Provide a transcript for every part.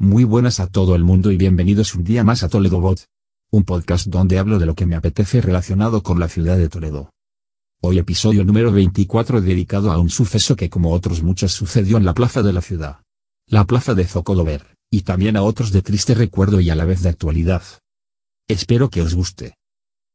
Muy buenas a todo el mundo y bienvenidos un día más a Toledo Bot. Un podcast donde hablo de lo que me apetece relacionado con la ciudad de Toledo. Hoy episodio número 24 dedicado a un suceso que como otros muchos sucedió en la plaza de la ciudad. La plaza de Zocodover, y también a otros de triste recuerdo y a la vez de actualidad. Espero que os guste.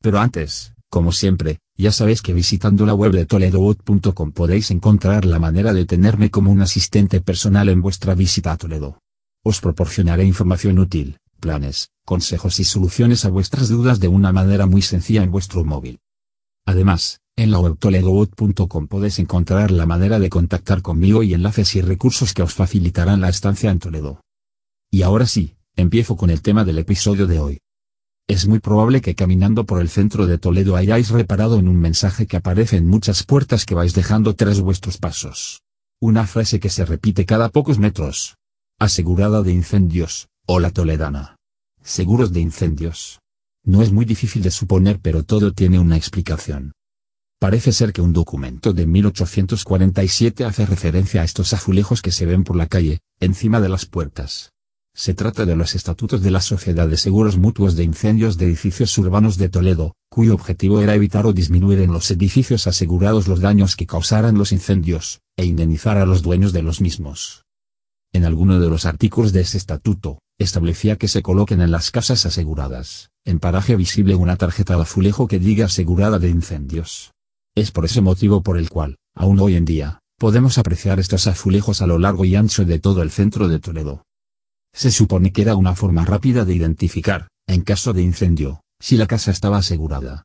Pero antes, como siempre, ya sabéis que visitando la web de toledobot.com podéis encontrar la manera de tenerme como un asistente personal en vuestra visita a Toledo. Os proporcionaré información útil, planes, consejos y soluciones a vuestras dudas de una manera muy sencilla en vuestro móvil. Además, en la web podéis encontrar la manera de contactar conmigo y enlaces y recursos que os facilitarán la estancia en Toledo. Y ahora sí, empiezo con el tema del episodio de hoy. Es muy probable que caminando por el centro de Toledo hayáis reparado en un mensaje que aparece en muchas puertas que vais dejando tras vuestros pasos. Una frase que se repite cada pocos metros, asegurada de incendios, o la toledana. Seguros de incendios. No es muy difícil de suponer pero todo tiene una explicación. Parece ser que un documento de 1847 hace referencia a estos azulejos que se ven por la calle, encima de las puertas. Se trata de los estatutos de la Sociedad de Seguros Mutuos de Incendios de Edificios Urbanos de Toledo, cuyo objetivo era evitar o disminuir en los edificios asegurados los daños que causaran los incendios, e indemnizar a los dueños de los mismos en alguno de los artículos de ese estatuto, establecía que se coloquen en las casas aseguradas, en paraje visible una tarjeta de azulejo que diga asegurada de incendios. Es por ese motivo por el cual, aún hoy en día, podemos apreciar estos azulejos a lo largo y ancho de todo el centro de Toledo. Se supone que era una forma rápida de identificar, en caso de incendio, si la casa estaba asegurada.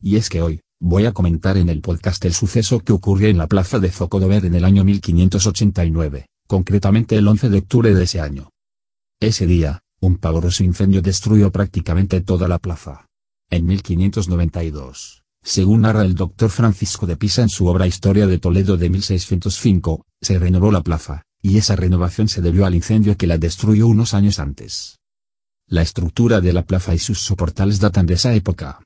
Y es que hoy, voy a comentar en el podcast el suceso que ocurrió en la plaza de Zocodover en el año 1589 concretamente el 11 de octubre de ese año. Ese día, un pavoroso incendio destruyó prácticamente toda la plaza. En 1592, según narra el doctor Francisco de Pisa en su obra Historia de Toledo de 1605, se renovó la plaza, y esa renovación se debió al incendio que la destruyó unos años antes. La estructura de la plaza y sus soportales datan de esa época.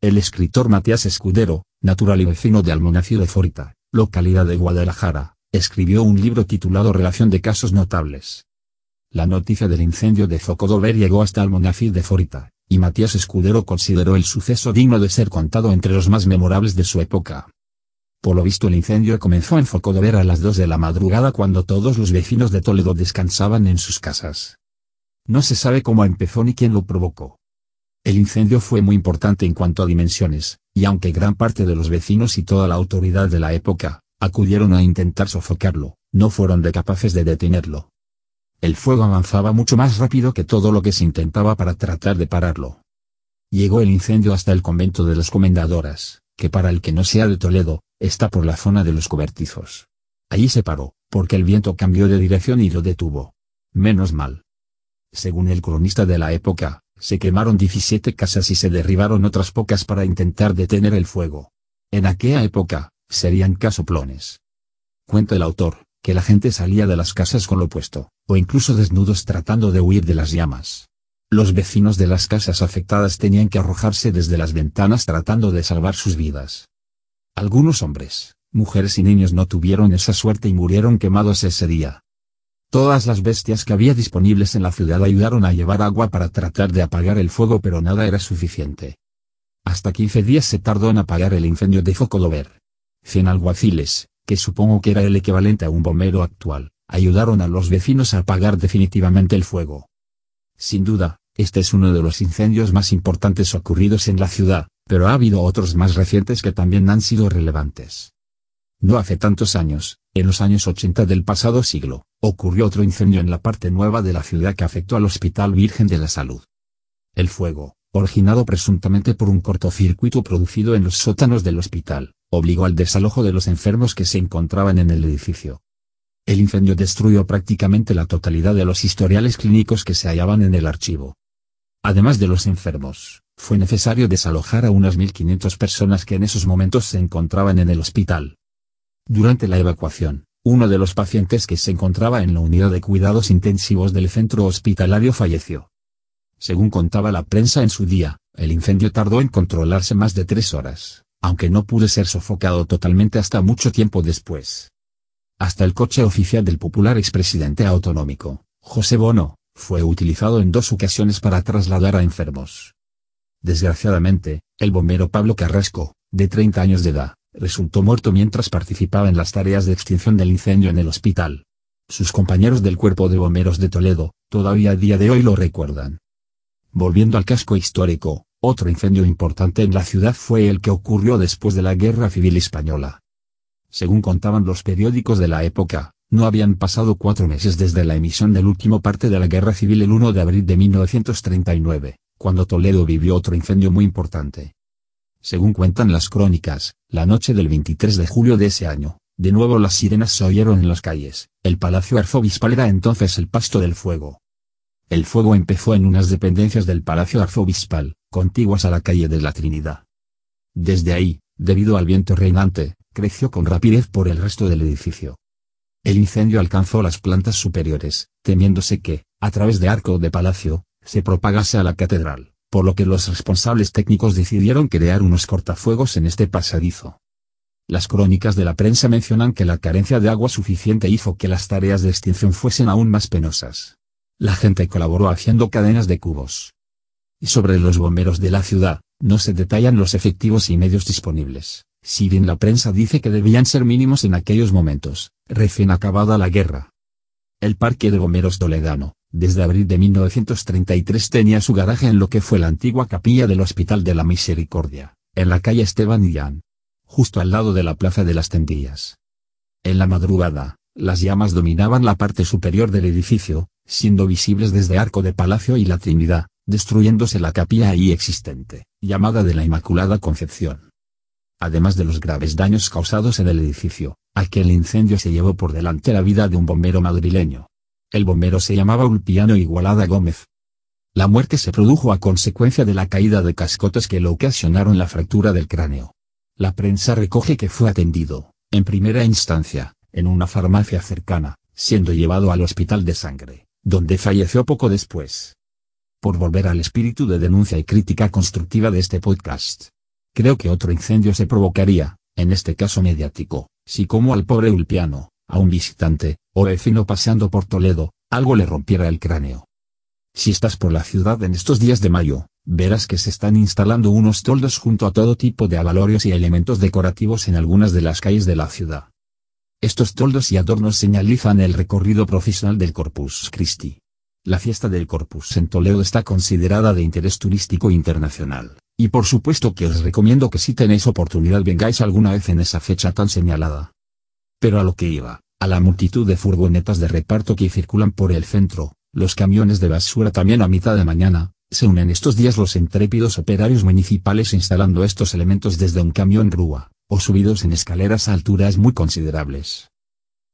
El escritor Matías Escudero, natural y vecino de Almonacid de Forita, localidad de Guadalajara, escribió un libro titulado Relación de casos notables. La noticia del incendio de Zocodover llegó hasta Almonacid de Forita, y Matías Escudero consideró el suceso digno de ser contado entre los más memorables de su época. Por lo visto el incendio comenzó en Zocodover a las 2 de la madrugada cuando todos los vecinos de Toledo descansaban en sus casas. No se sabe cómo empezó ni quién lo provocó. El incendio fue muy importante en cuanto a dimensiones, y aunque gran parte de los vecinos y toda la autoridad de la época, acudieron a intentar sofocarlo, no fueron de capaces de detenerlo. El fuego avanzaba mucho más rápido que todo lo que se intentaba para tratar de pararlo. Llegó el incendio hasta el convento de las comendadoras, que para el que no sea de Toledo, está por la zona de los cobertizos. Allí se paró, porque el viento cambió de dirección y lo detuvo. Menos mal. Según el cronista de la época, se quemaron 17 casas y se derribaron otras pocas para intentar detener el fuego. En aquella época, serían casoplones. Cuenta el autor, que la gente salía de las casas con lo puesto, o incluso desnudos tratando de huir de las llamas. Los vecinos de las casas afectadas tenían que arrojarse desde las ventanas tratando de salvar sus vidas. Algunos hombres, mujeres y niños no tuvieron esa suerte y murieron quemados ese día. Todas las bestias que había disponibles en la ciudad ayudaron a llevar agua para tratar de apagar el fuego pero nada era suficiente. Hasta 15 días se tardó en apagar el incendio de Focodover. 100 alguaciles, que supongo que era el equivalente a un bombero actual, ayudaron a los vecinos a apagar definitivamente el fuego. Sin duda, este es uno de los incendios más importantes ocurridos en la ciudad, pero ha habido otros más recientes que también han sido relevantes. No hace tantos años, en los años 80 del pasado siglo, ocurrió otro incendio en la parte nueva de la ciudad que afectó al Hospital Virgen de la Salud. El fuego, originado presuntamente por un cortocircuito producido en los sótanos del hospital, obligó al desalojo de los enfermos que se encontraban en el edificio. El incendio destruyó prácticamente la totalidad de los historiales clínicos que se hallaban en el archivo. Además de los enfermos, fue necesario desalojar a unas 1.500 personas que en esos momentos se encontraban en el hospital. Durante la evacuación, uno de los pacientes que se encontraba en la unidad de cuidados intensivos del centro hospitalario falleció. Según contaba la prensa en su día, el incendio tardó en controlarse más de tres horas aunque no pude ser sofocado totalmente hasta mucho tiempo después. Hasta el coche oficial del popular expresidente autonómico, José Bono, fue utilizado en dos ocasiones para trasladar a enfermos. Desgraciadamente, el bombero Pablo Carrasco, de 30 años de edad, resultó muerto mientras participaba en las tareas de extinción del incendio en el hospital. Sus compañeros del Cuerpo de Bomberos de Toledo, todavía a día de hoy lo recuerdan. Volviendo al casco histórico, otro incendio importante en la ciudad fue el que ocurrió después de la Guerra Civil Española. Según contaban los periódicos de la época, no habían pasado cuatro meses desde la emisión del último parte de la Guerra Civil el 1 de abril de 1939, cuando Toledo vivió otro incendio muy importante. Según cuentan las crónicas, la noche del 23 de julio de ese año, de nuevo las sirenas se oyeron en las calles, el palacio arzobispal era entonces el pasto del fuego. El fuego empezó en unas dependencias del palacio arzobispal, contiguas a la calle de la Trinidad. Desde ahí, debido al viento reinante, creció con rapidez por el resto del edificio. El incendio alcanzó las plantas superiores, temiéndose que, a través de arco de palacio, se propagase a la catedral, por lo que los responsables técnicos decidieron crear unos cortafuegos en este pasadizo. Las crónicas de la prensa mencionan que la carencia de agua suficiente hizo que las tareas de extinción fuesen aún más penosas. La gente colaboró haciendo cadenas de cubos. Y sobre los bomberos de la ciudad, no se detallan los efectivos y medios disponibles, si bien la prensa dice que debían ser mínimos en aquellos momentos, recién acabada la guerra. El Parque de Bomberos Toledano, desde abril de 1933 tenía su garaje en lo que fue la antigua capilla del Hospital de la Misericordia, en la calle Esteban Illán, justo al lado de la Plaza de las Tendillas. En la madrugada, las llamas dominaban la parte superior del edificio, siendo visibles desde Arco de Palacio y la Trinidad, destruyéndose la capilla ahí existente, llamada de la Inmaculada Concepción. Además de los graves daños causados en el edificio, aquel incendio se llevó por delante la vida de un bombero madrileño, el bombero se llamaba Ulpiano Igualada Gómez. La muerte se produjo a consecuencia de la caída de cascotes que lo ocasionaron la fractura del cráneo. La prensa recoge que fue atendido, en primera instancia, en una farmacia cercana, siendo llevado al hospital de sangre, donde falleció poco después. Por volver al espíritu de denuncia y crítica constructiva de este podcast. Creo que otro incendio se provocaría, en este caso mediático, si como al pobre Ulpiano, a un visitante, o vecino paseando por Toledo, algo le rompiera el cráneo. Si estás por la ciudad en estos días de mayo, verás que se están instalando unos toldos junto a todo tipo de avalorios y elementos decorativos en algunas de las calles de la ciudad. Estos toldos y adornos señalizan el recorrido profesional del Corpus Christi. La fiesta del Corpus en Toledo está considerada de interés turístico internacional, y por supuesto que os recomiendo que si tenéis oportunidad vengáis alguna vez en esa fecha tan señalada. Pero a lo que iba, a la multitud de furgonetas de reparto que circulan por el centro, los camiones de basura también a mitad de mañana, se unen estos días los intrépidos operarios municipales instalando estos elementos desde un camión grúa, o subidos en escaleras a alturas muy considerables.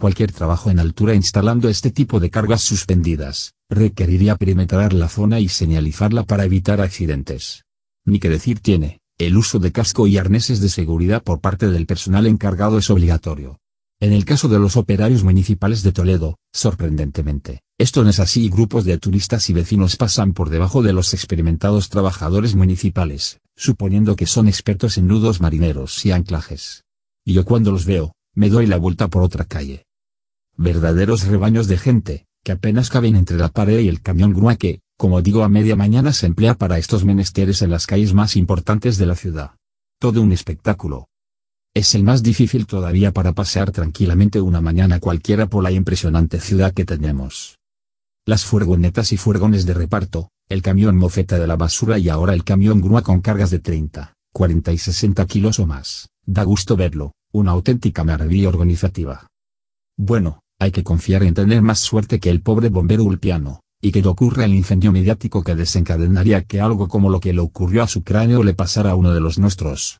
Cualquier trabajo en altura instalando este tipo de cargas suspendidas, requeriría perimetrar la zona y señalizarla para evitar accidentes. Ni que decir tiene, el uso de casco y arneses de seguridad por parte del personal encargado es obligatorio. En el caso de los operarios municipales de Toledo, sorprendentemente, esto no es así y grupos de turistas y vecinos pasan por debajo de los experimentados trabajadores municipales, suponiendo que son expertos en nudos marineros y anclajes. Y yo cuando los veo, me doy la vuelta por otra calle. Verdaderos rebaños de gente, que apenas caben entre la pared y el camión grúa que, como digo a media mañana se emplea para estos menesteres en las calles más importantes de la ciudad. Todo un espectáculo, es el más difícil todavía para pasear tranquilamente una mañana cualquiera por la impresionante ciudad que tenemos. Las furgonetas y furgones de reparto, el camión mofeta de la basura y ahora el camión grúa con cargas de 30, 40 y 60 kilos o más, da gusto verlo, una auténtica maravilla organizativa. Bueno, hay que confiar en tener más suerte que el pobre bombero Ulpiano, y que le ocurra el incendio mediático que desencadenaría que algo como lo que le ocurrió a su cráneo le pasara a uno de los nuestros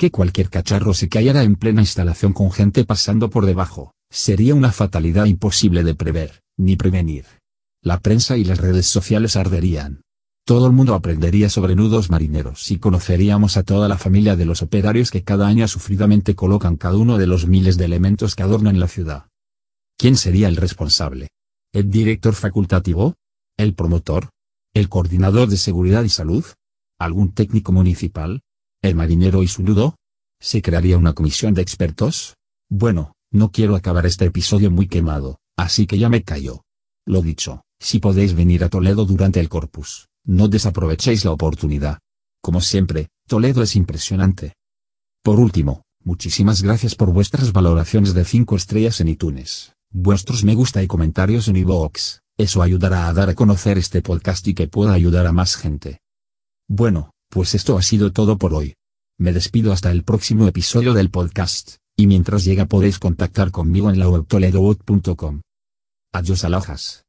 que cualquier cacharro se cayera en plena instalación con gente pasando por debajo, sería una fatalidad imposible de prever, ni prevenir. La prensa y las redes sociales arderían. Todo el mundo aprendería sobre nudos marineros y conoceríamos a toda la familia de los operarios que cada año sufridamente colocan cada uno de los miles de elementos que adornan la ciudad. ¿Quién sería el responsable? ¿El director facultativo? ¿El promotor? ¿El coordinador de seguridad y salud? ¿Algún técnico municipal? ¿El marinero y su nudo? ¿Se crearía una comisión de expertos? Bueno, no quiero acabar este episodio muy quemado, así que ya me callo. Lo dicho, si podéis venir a Toledo durante el Corpus, no desaprovechéis la oportunidad. Como siempre, Toledo es impresionante. Por último, muchísimas gracias por vuestras valoraciones de 5 estrellas en iTunes, vuestros me gusta y comentarios en iVoox, eso ayudará a dar a conocer este podcast y que pueda ayudar a más gente. Bueno, pues esto ha sido todo por hoy. Me despido hasta el próximo episodio del podcast, y mientras llega podéis contactar conmigo en la web toledobot.com. Adiós alojas.